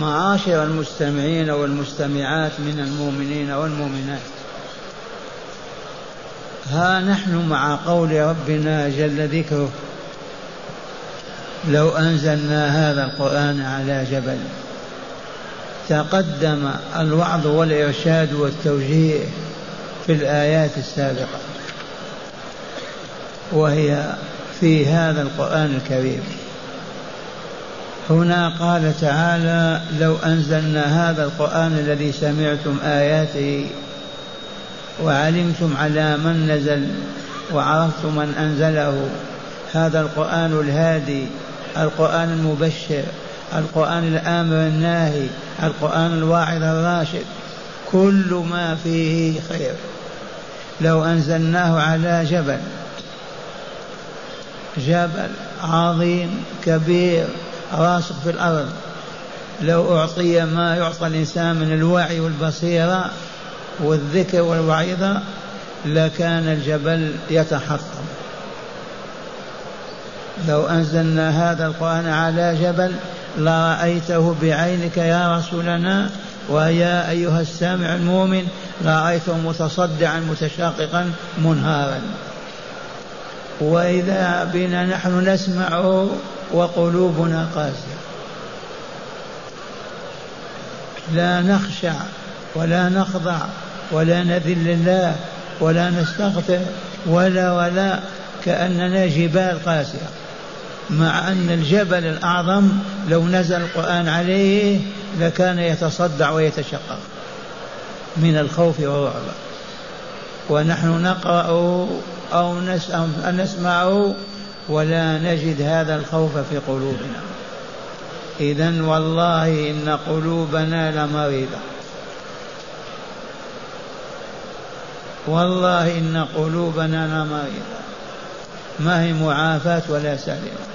معاشر المستمعين والمستمعات من المؤمنين والمؤمنات. ها نحن مع قول ربنا جل ذكره لو أنزلنا هذا القرآن على جبل تقدم الوعظ والإرشاد والتوجيه في الآيات السابقة وهي في هذا القرآن الكريم. هنا قال تعالى لو أنزلنا هذا القرآن الذي سمعتم آياته وعلمتم على من نزل وعرفتم من أنزله هذا القرآن الهادي القرآن المبشر القرآن الآمر الناهي القرآن الواعظ الراشد كل ما فيه خير. لو أنزلناه على جبل جبل عظيم كبير راسخ في الأرض. لو أعطي ما يعطى الإنسان من الوعي والبصيرة والذكر والوعظة لكان الجبل يتحطم. لو أنزلنا هذا القرآن على جبل لرأيته بعينك يا رسولنا ويا أيها السامع المؤمن رأيته متصدعا متشاققا منهارا. وإذا بنا نحن نسمعه وقلوبنا قاسية. لا نخشع ولا نخضع ولا نذل الله ولا نستغفر ولا ولا كأننا جبال قاسية. مع أن الجبل الأعظم لو نزل القرآن عليه لكان يتصدع ويتشقق من الخوف والرعب ونحن نقرأ أو نسمعه ولا نجد هذا الخوف في قلوبنا. إذا والله إن قلوبنا لمريضة. والله إن قلوبنا لمريضة. ما هي معافاة ولا سليمة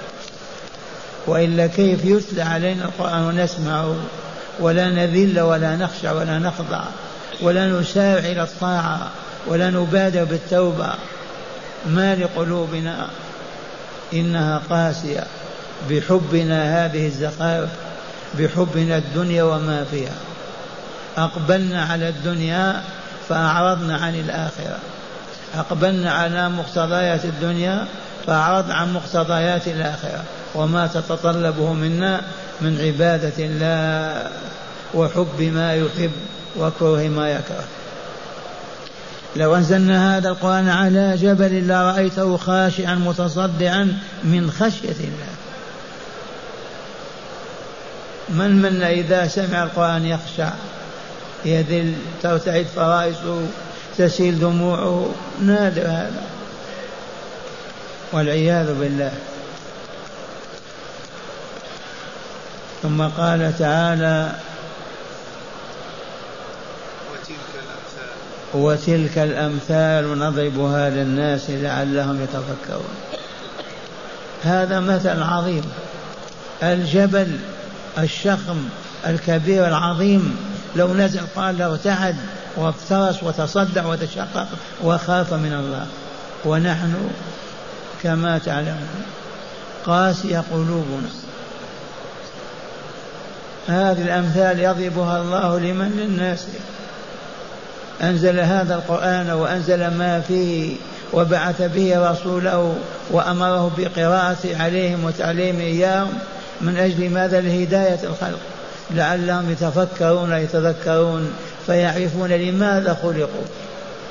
وإلا كيف يتلى علينا القرآن ونسمعه ولا نذل ولا نخشع ولا نخضع ولا نسارع إلى الطاعة ولا نبادر بالتوبة ما لقلوبنا إنها قاسية بحبنا هذه الزخارف بحبنا الدنيا وما فيها. أقبلنا على الدنيا فأعرضنا عن الآخرة. أقبلنا على مقتضيات الدنيا فأعرضنا عن مقتضيات الآخرة. وما تتطلبه منا من عبادة الله وحب ما يحب وكره ما يكره. لو أنزلنا هذا القرآن على جبل لرأيته خاشعا متصدعا من خشية الله. من منا إذا سمع القرآن يخشع يذل ترتعد فرائسه تسيل دموعه؟ نادر هذا. والعياذ بالله. ثم قال تعالى وتلك الأمثال نضربها للناس لعلهم يتفكرون. هذا مثل عظيم. الجبل الشخم الكبير العظيم لو نزل قال له ارتعد وافترس وتصدع وتشقق وخاف من الله. ونحن كما تعلمون قاسية قلوبنا. هذه الأمثال يضربها الله لمن؟ للناس. أنزل هذا القرآن وأنزل ما فيه وبعث به رسوله وأمره بقراءته عليهم وتعليم إياهم من أجل ماذا؟ لهداية الخلق. لعلهم يتفكرون يتذكرون فيعرفون لماذا خلقوا.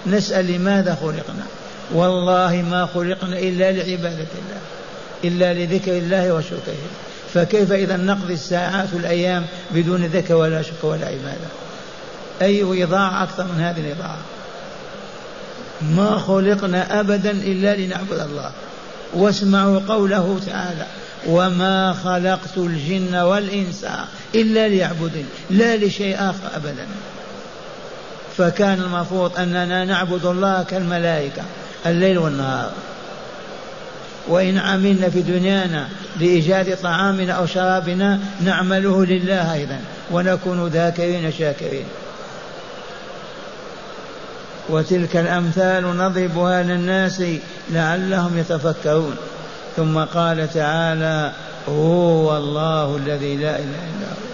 نسأل لماذا خلقنا. والله ما خلقنا إلا لعبادة الله إلا لذكر الله وشكره. فكيف إذا نقضي الساعات والأيام بدون ذكر ولا شكر ولا عبادة؟ أي إضاعة أكثر من هذه الإضاعة. ما خلقنا أبدا إلا لنعبد الله. واسمعوا قوله تعالى وما خلقت الجن والإنس إلا ليعبدون لا لشيء آخر أبدا. فكان المفروض أننا نعبد الله كالملائكة الليل والنهار. وإن عملنا في دنيانا لإيجاد طعامنا أو شرابنا نعمله لله أيضا ونكون ذاكرين شاكرين. وتلك الأمثال نضربها للناس لعلهم يتفكرون. ثم قال تعالى هو الله الذي لا إله إلا هو.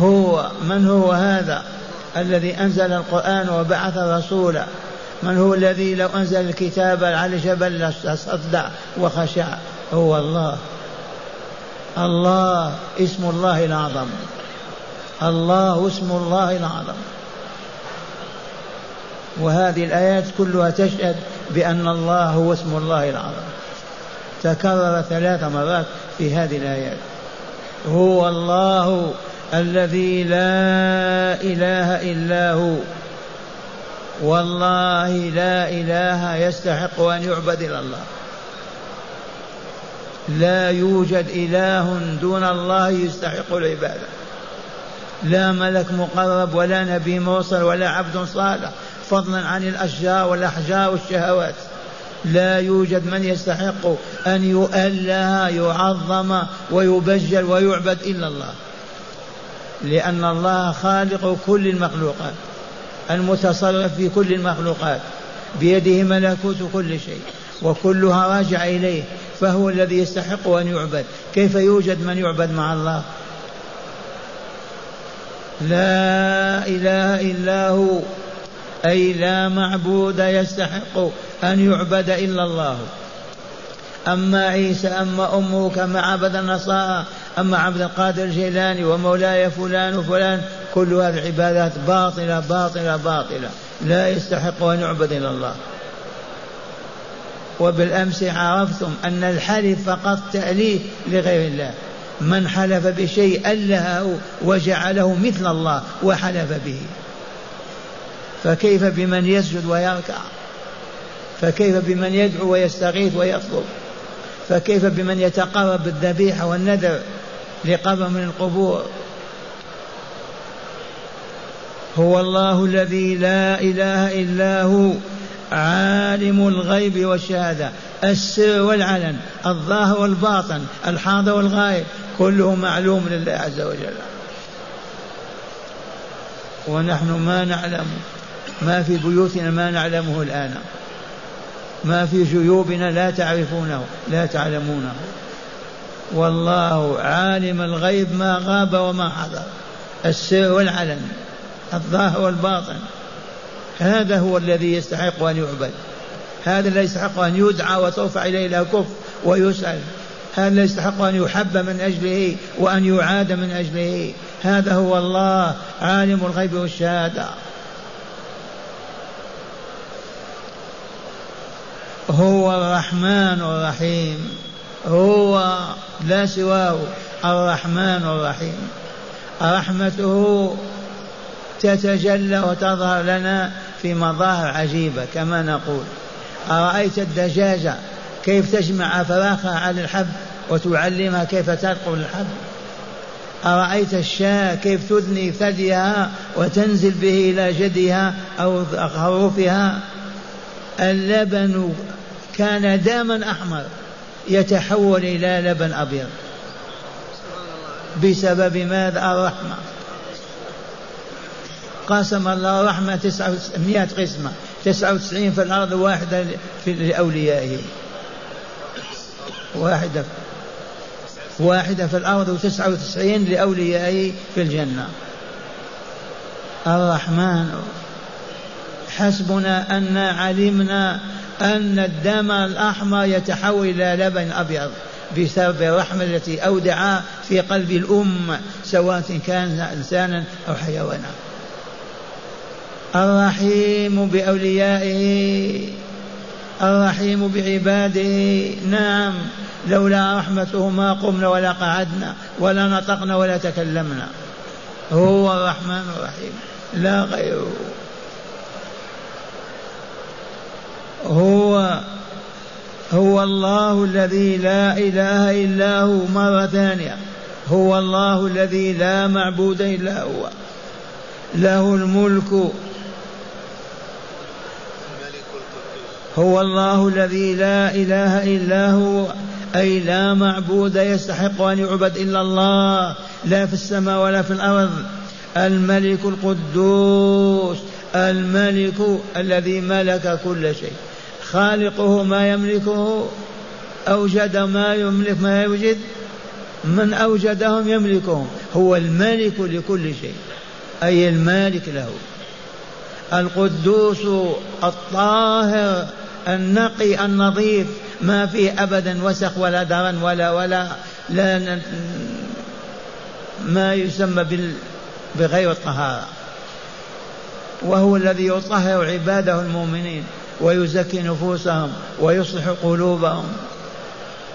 هو من هو هذا الذي أنزل القرآن وبعث رسولا؟ من هو الذي لو أنزل الكتاب على الجبل لصدع وخشع؟ هو الله. الله اسم الله الأعظم الله اسم الله الأعظم وهذه الآيات كلها تشهد بأن الله هو اسم الله الأعظم تكرر ثلاث مرات في هذه الآيات. هو الله الذي لا إله إلا هو. والله لا إله يستحق أن يعبد إلا الله. لا يوجد إله دون الله يستحق العبادة. لا ملك مقرب ولا نبي مرسل ولا عبد صالح فضلا عن الأشجار والأحجار والشهوات. لا يوجد من يستحق أن يؤله يعظم ويبجل ويعبد إلا الله. لأن الله خالق كل المخلوقات المتصرف في كل المخلوقات بيده ملكوت كل شيء وكلها راجع إليه فهو الذي يستحق أن يعبد. كيف يوجد من يعبد مع الله؟ لا إله إلا هو. أي لا معبود يستحق أن يعبد إلا الله. أما عيسى أما أمه كما عبد النصارى أما عبد القادر الجيلاني ومولاي فلان وفلان كل هذه العبادات باطلة باطلة باطلة. لا يستحق أن يعبد إلا الله. وبالأمس عرفتم أن الحلف فقط تأليف لغير الله. من حلف بشيء ألهه وجعله مثل الله وحلف به. فكيف بمن يسجد ويركع؟ فكيف بمن يدعو ويستغيث ويطلب؟ فكيف بمن يتقرب بالذبيحة والنذر لقبر من القبور؟ هو الله الذي لا إله إلا هو عالم الغيب والشهادة. السر والعلن الظاهر والباطن الحاضر والغائب كله معلوم لله عز وجل. ونحن ما نعلم ما في بيوتنا ما نعلمه الآن. ما في جيوبنا لا تعرفونه لا تعلمونه. والله عالم الغيب ما غاب وما حضر. السر والعلن الظاهر والباطن. هذا هو الذي يستحق أن يعبد. هذا الذي يستحق أن يدعى وترفع إليه الأكف ويسأل. هذا الذي يستحق أن يحب من أجله وأن يعاد من أجله. هذا هو الله عالم الغيب والشهادة. هو الرحمن الرحيم. هو لا سواه الرحمن الرحيم. رحمته تتجلى وتظهر لنا في مظاهر عجيبة كما نقول. أرأيت الدجاجة كيف تجمع أفراخها على الحب وتعلمها كيف ترقب الحب؟ أرأيت الشاة كيف تثني ثديها وتنزل به إلى جدها أو خروفها اللبن كان داما أحمر يتحول إلى لبن أبيض. بسبب ماذا الرحمة؟ قسم الله رحمة تسعة مئة قسمة. تسعة وتسعين في الأرض واحدة لأوليائه. واحدة. واحدة في الأرض وتسعة وتسعين لأوليائه في الجنة. الرحمن حسبنا أن علمنا أن الدم الأحمر يتحول إلى لبن أبيض بسبب الرحمة التي أودع في قلب الأم سواء كان إنسانا أو حيوانا. الرحيم بأوليائه الرحيم بعباده. نعم لولا رحمته ما قمنا ولا قعدنا ولا نطقنا ولا تكلمنا. هو الرحمن الرحيم لا غيره. هو هو الله الذي لا إله إلا هو. مرة ثانية هو الله الذي لا معبود إلا هو. له الملك هو الله الذي لا إله إلا هو أي لا معبود يستحق أن يعبد إلا الله لا في السماء ولا في الأرض. الملك القدوس الملك الذي ملك كل شيء. خالقه ما يملكه أوجد ما يملك ما يوجد من أوجدهم يملكهم. هو الملك لكل شيء أي المالك له. القدوس الطاهر النقي النظيف ما فيه أبدا وسخ ولا درن ولا ولا لا ما يسمى بغير الطهارة. وهو الذي يطهر عباده المؤمنين ويزكي نفوسهم ويصلح قلوبهم.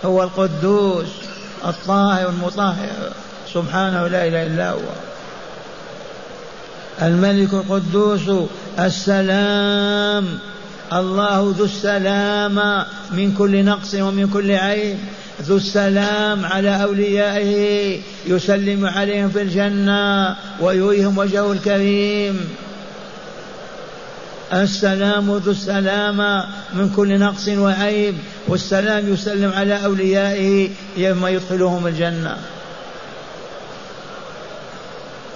هو القدوس الطاهر المطهر. سبحانه لا إله إلا هو. الملك القدوس السلام الله ذو السلام من كل نقص ومن كل عيب. ذو السلام على أوليائه يسلم عليهم في الجنة ويريهم وجهه الكريم. السلام ذو السلام من كل نقص وعيب والسلام يسلم على أوليائه يوم يدخلهم الجنة.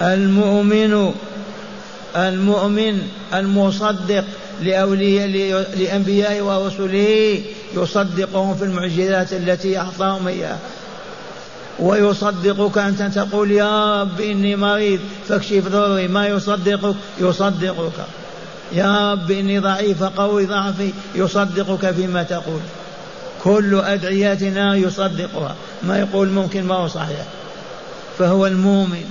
المؤمن المؤمن المصدق لأولياء لأنبيائه ورسله يصدقهم في المعجزات التي أعطاهم إياها. ويصدقك أنت تقول يا رب إني مريض فاكشف ضري ما يصدقك؟ يصدقك. يا رب إني ضعيف قوي ضعفي. يصدقك فيما تقول. كل أدعياتنا يصدقها. ما يقول ممكن ما هو صحيح. فهو المؤمن.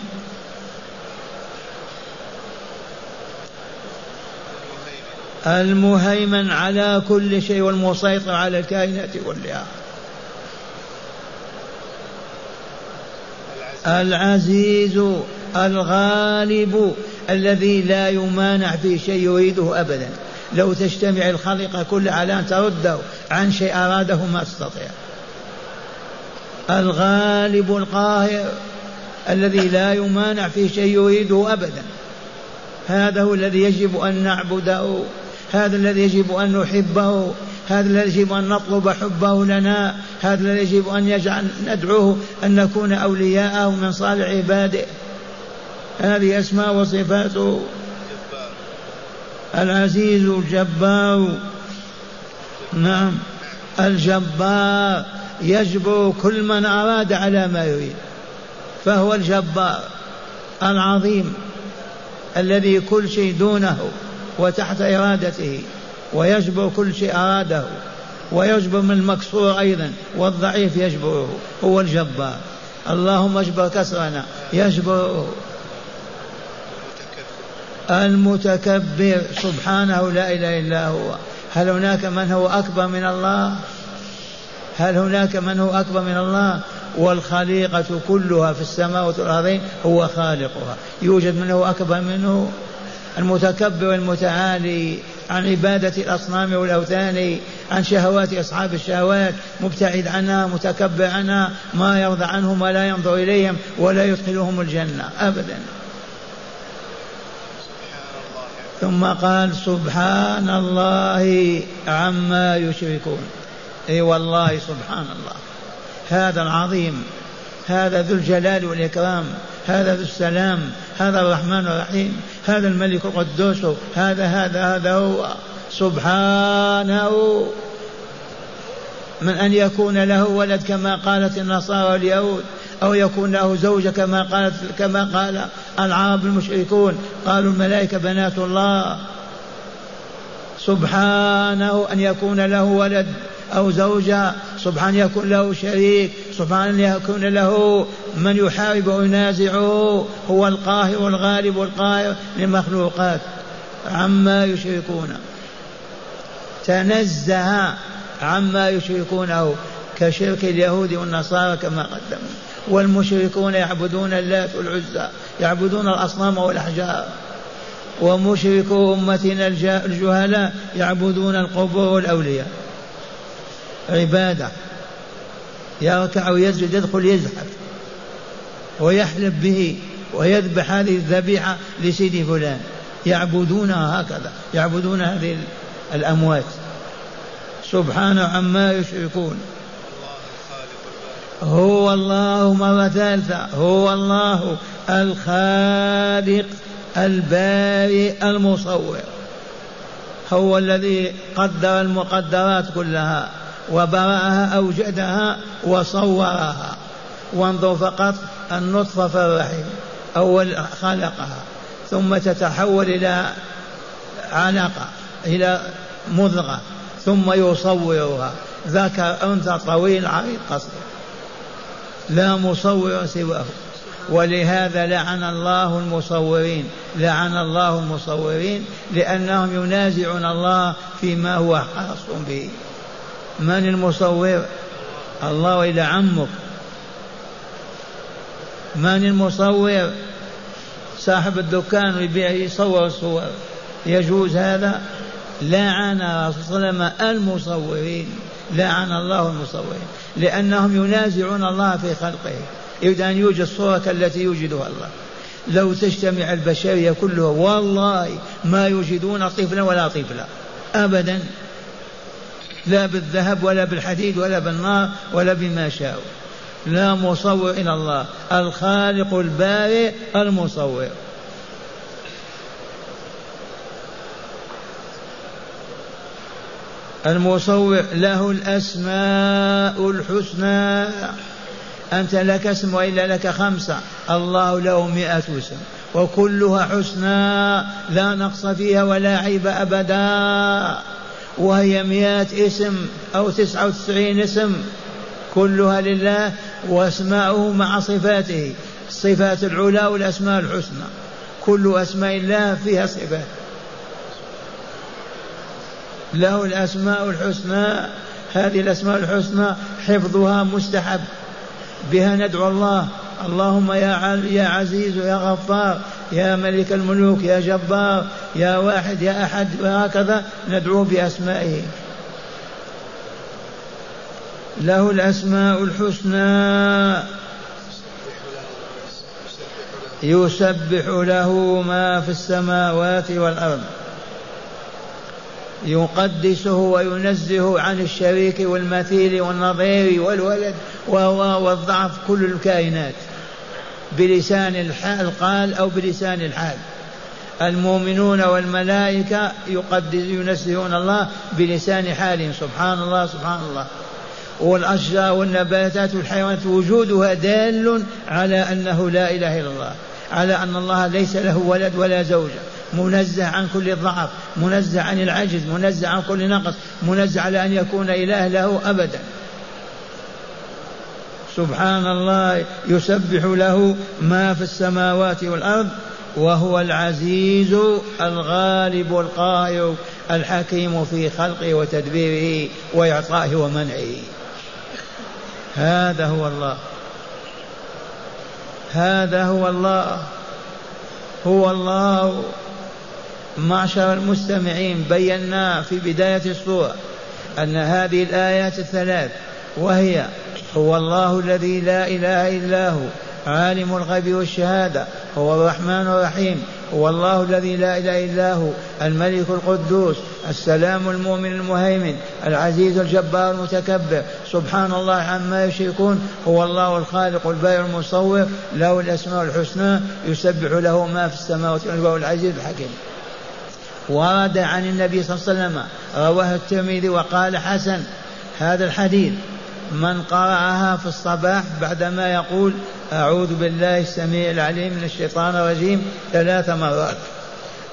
المهيمن على كل شيء والمسيطر على الكائنات كلها العزيز الغالب الذي لا يمانع في شيء يريده ابدا. لو تجتمع الخليقه كلها على أن ترده عن شيء أراده ما تستطيع. الغالب القاهر الذي لا يمانع في شيء يريده ابدا. هذا هو الذي يجب أن نعبده. هذا الذي يجب أن نحبه هذا الذي يجب أن نطلب حبه لنا هذا الذي يجب أن يجعل ندعوه أن نكون أولياءه من صالح عباده. هذه أسماء وصفاته. العزيز الجبار. نعم. الجبار. يجبر كل من أراد على ما يريد. فهو الجبار العظيم الذي كل شيء دونه وتحت إرادته ويجبر كل شيء أراده ويجبر من المكسور أيضا والضعيف يجبره هو الجبار. اللهم اجبر كسرنا يجبره. المتكبر سبحانه لا إله إلا هو. هل هناك من هو أكبر من الله؟ هل هناك من هو أكبر من الله؟ والخليقة كلها في السماوات والأرضين هو خالقها. يوجد منه أكبر منه؟ المتكبر المتعالي عن عبادة الأصنام والأوثان عن شهوات أصحاب الشهوات مبتعد عنها متكبر عنها ما يرضى عنهم ولا ينظر إليهم ولا يدخلهم الجنة أبدا. ثم قال سبحان الله عما يشركون. أي والله سبحان الله. هذا العظيم. هذا ذو الجلال والإكرام هذا ذو السلام هذا الرحمن الرحيم هذا الملك القدوس هذا هذا هذا هو. سبحانه. من أن يكون له ولد كما قالت النصارى واليهود أو يكون له زوجة كما قالت كما قال العرب المشركون قالوا الملائكة بنات الله. سبحانه أن يكون له ولد أو زوجة سبحان يكون له شريك سبحان يكون له من يحارب وينازعه هو القاهر الغالب القاهر للمخلوقات عما يشركون. تنزه عما يشركونه كشرك اليهود والنصارى كما قدموا. والمشركون يعبدون اللات والعزى يعبدون الأصنام والأحجار. ومشركو أمتنا الجهلاء يعبدون القبور والأولياء. عبادة. يركع ويسجد يدخل يزحف ويحلف به ويذبح هذه الذبيحة لسيدي فلان. يعبدونها هكذا. يعبدون هذه الأموات. سبحانه عما يشركون. هو الله مرة ثالثة. هو الله الخالق. البارئ المصور هو الذي قدر المقدرات كلها وبرأها أوجدها وصورها. وانظر فقط النطفة في الرحم أول خلقها ثم تتحول إلى علقة إلى مضغة ثم يصورها. ذكر أنثى طويل عريض قصير لا مصور سواه. ولهذا لعن الله المصورين لعن الله المصورين لأنهم ينازعون الله فيما هو خاص به. من المصور؟ الله إلى عمك. من المصور؟ صاحب الدكان يبيع يصور الصور يجوز هذا؟ لعن وسلم المصورين لعن الله المصورين لأنهم ينازعون الله في خلقه. يريد أن يوجد صورة التي يوجدها الله. لو تجتمع البشرية كلها والله ما يوجدون طفلا ولا طفلا. أبدا. لا بالذهب ولا بالحديد ولا بالنار ولا بما شاءوا لا مصور إلى الله. الخالق البارئ المصور. المصور له الأسماء الحسنى. أنت لك اسم وإلا لك خمسة. الله له مئة اسم. وكلها حسنى لا نقص فيها ولا عيب أبدا. وهي مئة اسم أو تسعة وتسعين اسم. كلها لله وأسماؤه مع صفاته. الصفات العلى والأسماء الحسنى. كل أسماء الله فيها صفات. له الأسماء الحسنى. هذه الأسماء الحسنى حفظها مستحب. بها ندعو الله. اللهم يا يا عزيز يا غفار يا ملك الملوك يا جبار يا واحد يا أحد وهكذا ندعوه بأسمائه. له الأسماء الحسنى. يسبح له ما في السماوات والأرض. يقدسه وينزه عن الشريك والمثيل والنظير والولد والضعف كل الكائنات بلسان الحال قال أو بلسان الحال. المؤمنون والملائكة يقدس ينزهون الله بلسان حالهم سبحان الله سبحان الله. والأشجار والنباتات والحيوانات وجودها دال على أنه لا إله إلا الله على أن الله ليس له ولد ولا زوجة. منزه عن كل ضعف منزه عن العجز منزه عن كل نقص منزه على أن يكون إله له أبدا. سبحان الله يسبح له ما في السماوات والأرض وهو العزيز الغالب القاهر الحكيم في خلقه وتدبيره وإعطائه ومنعه. هذا هو الله. هذا هو الله. هو الله. معشر المستمعين بينا في بداية السورة أن هذه الآيات الثلاث وهي هو الله الذي لا إله إلا هو عالم الغيب والشهادة هو الرحمن الرحيم هو الله الذي لا إله إلا هو الملك القدوس السلام المؤمن المهيمن العزيز الجبار المتكبر سبحان الله عما يشركون هو الله الخالق البارئ المصور له الأسماء الحسنى يسبح له ما في السماوات والأرض العزيز الحكيم. ورد عن النبي صلى الله عليه وسلم رواه الترمذي وقال حسن هذا الحديث من قرأها في الصباح بعدما يقول أعوذ بالله السميع العليم من الشيطان الرجيم ثلاث مرات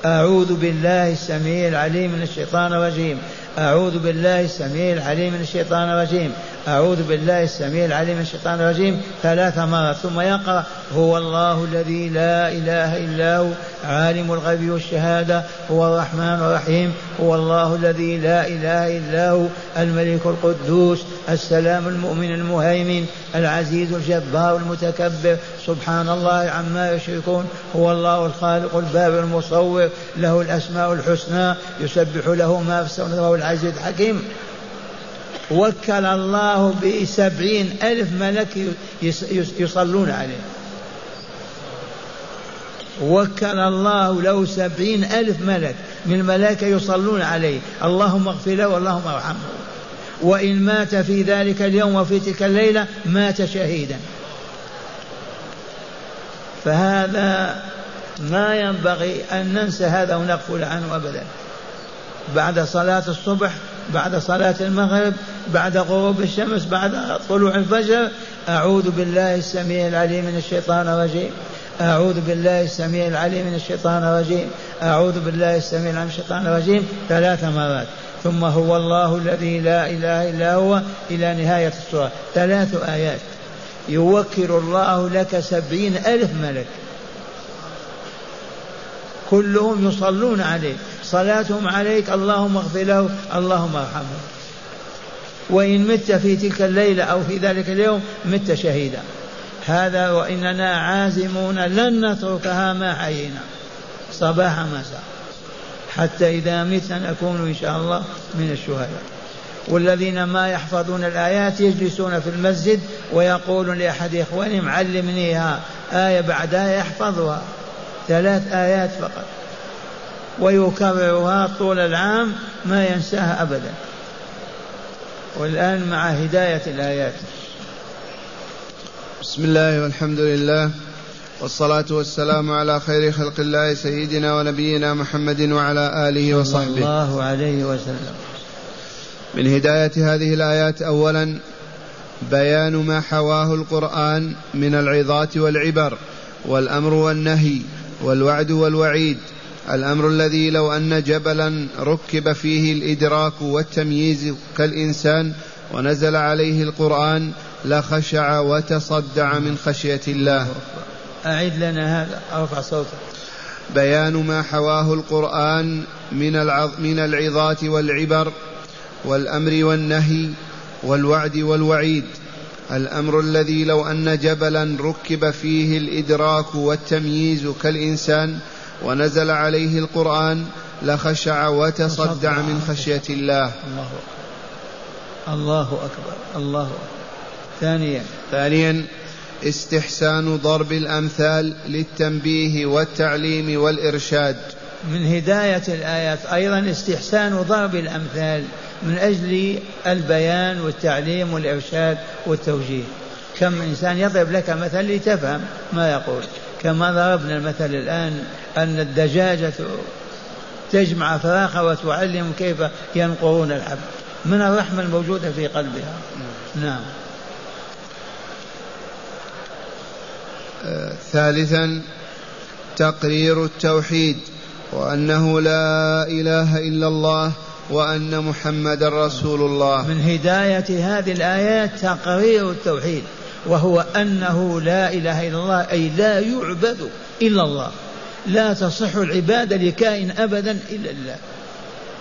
أعوذ بالله السميع العليم من الشيطان الرجيم أعوذ بالله السميع العليم من الشيطان الرجيم. أعوذ بالله السميع العليم من الشيطان الرجيم. ثلاث مرات ثم يقرأ هو الله الذي لا إله إلا هو عالم الغيب والشهادة هو الرحمن الرحيم هو الله الذي لا إله إلا هو الملك القدوس السلام المؤمن المهيمن العزيز الجبار المتكبر. سبحان الله عما يشركون. هو الله الخالق الباب المصور له الأسماء الحسنى يسبح له ما في السماوات العزيز الحكيم. وكل الله بسبعين ألف ملك يصلون عليه. وكل الله له سبعين ألف ملك من الملائكة يصلون عليه. اللهم اغفر له اللهم ارحمه. وإن مات في ذلك اليوم وفي تلك الليلة مات شهيدا. فهذا ما ينبغي أن ننسى هذا ونغفل عنه أبدا. بعد صلاة الصبح بعد صلاة المغرب بعد غروب الشمس بعد طلوع الفجر أعوذ بالله السميع العليم من الشيطان الرجيم. أعوذ بالله السميع العليم من الشيطان الرجيم. أعوذ بالله السميع العليم من الشيطان الرجيم. ثلاث مرات. ثم هو الله الذي لا إله إلا هو إلى نهاية السورة. ثلاث آيات. يوكل الله لك سبعين ألف ملك. كلهم يصلون عليك. صلاتهم عليك اللهم اغفر له اللهم ارحمه. وإن مت في تلك الليلة أو في ذلك اليوم مت شهيدا. هذا وإننا عازمون لن نتركها ما حيينا. صباح مساء. حتى إذا متنا نكون إن شاء الله من الشهداء. والذين ما يحفظون الآيات يجلسون في المسجد ويقولون لأحد إخوانهم علمنيها. آية بعد آية يحفظها. ثلاث آيات فقط. ويكررها طول العام ما ينساها أبدا. والآن مع هداية الآيات. بسم الله والحمد لله والصلاة والسلام على خير خلق الله سيدنا ونبينا محمد وعلى آله وصحبه. صلى الله عليه وسلم. من هداية هذه الآيات أولا بيان ما حواه القرآن من العظات والعبر والأمر والنهي والوعد والوعيد. الأمر الذي لو أن جبلا ركب فيه الإدراك والتمييز كالإنسان ونزل عليه القرآن لخشع وتصدع من خشية الله. اعد لنا هذا أرفع صوتك. بيان ما حواه القرآن من من العظات والعبر والأمر والنهي والوعد والوعيد. الأمر الذي لو أن جبلا ركب فيه الإدراك والتمييز كالإنسان ونزل عليه القرآن لخشع وتصدع من خشية الله. الله أكبر. الله أكبر. الله أكبر. ثانيا. ثانيا استحسان ضرب الأمثال للتنبيه والتعليم والإرشاد. من هداية الآيات أيضا استحسان ضرب الأمثال من أجل البيان والتعليم والإرشاد والتوجيه. كم إنسان يضرب لك مثل لتفهم ما يقول. كما ضربنا المثل الآن أن الدجاجة تجمع فراخها وتعلم كيف ينقرون الحب من الرحمة الموجودة في قلبها. نعم. ثالثا تقرير التوحيد. وأنه لا إله إلا الله وأن محمد رسول الله. من هداية هذه الآيات تقرير التوحيد وهو أنه لا إله إلا الله أي لا يعبد إلا الله. لا تصح العبادة لكائن أبدا إلا الله.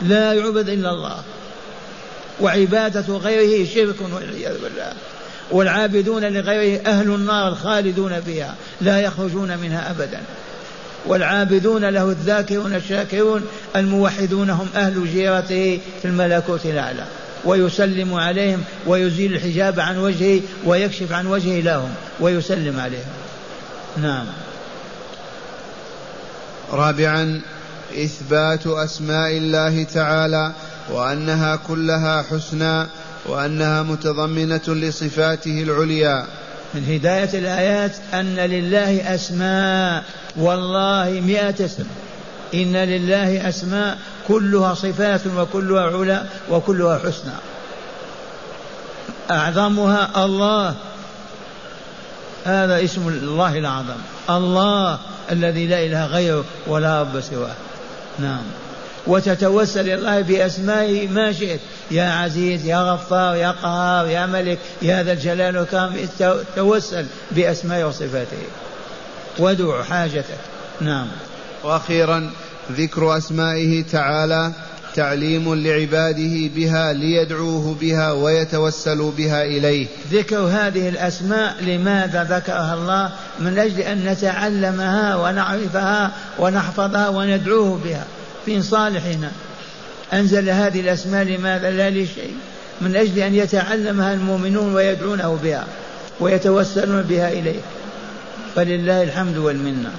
لا يعبد إلا الله. وعبادة غيره شرك والعياذ بالله. والعابدون لغيره أهل النار الخالدون فيها لا يخرجون منها أبدا. والعابدون له الذاكرون الشاكرون الموحدون هم أهل جيرته في الملكوت الأعلى. ويسلم عليهم ويزيل الحجاب عن وجهه ويكشف عن وجهه لهم ويسلم عليهم. نعم. رابعا إثبات أسماء الله تعالى وأنها كلها حسنى وأنها متضمنة لصفاته العليا. من هداية الآيات أن لله أسماء والله مئة اسم. إن لله أسماء كلها صفات وكلها علا وكلها حسنى. أعظمها الله. هذا اسم الله الأعظم. الله الذي لا إله غيره ولا رب سواه. نعم. وتتوسل إلى الله بأسمائه ما شئت. يا عزيز يا غفار يا قهار يا ملك يا ذا الجلال والكرم توسل بأسمائه وصفاته. وادع حاجتك. نعم. وأخيرا ذكر أسمائه تعالى تعليم لعباده بها ليدعوه بها ويتوسلوا بها إليه. ذكر هذه الأسماء لماذا ذكرها الله؟ من أجل أن نتعلمها ونعرفها ونحفظها وندعوه بها. في صالحنا. أنزل هذه الأسماء لماذا؟ لا لشيء. من أجل أن يتعلمها المؤمنون ويدعونه بها ويتوسلون بها إليه. فلله الحمد والمنة.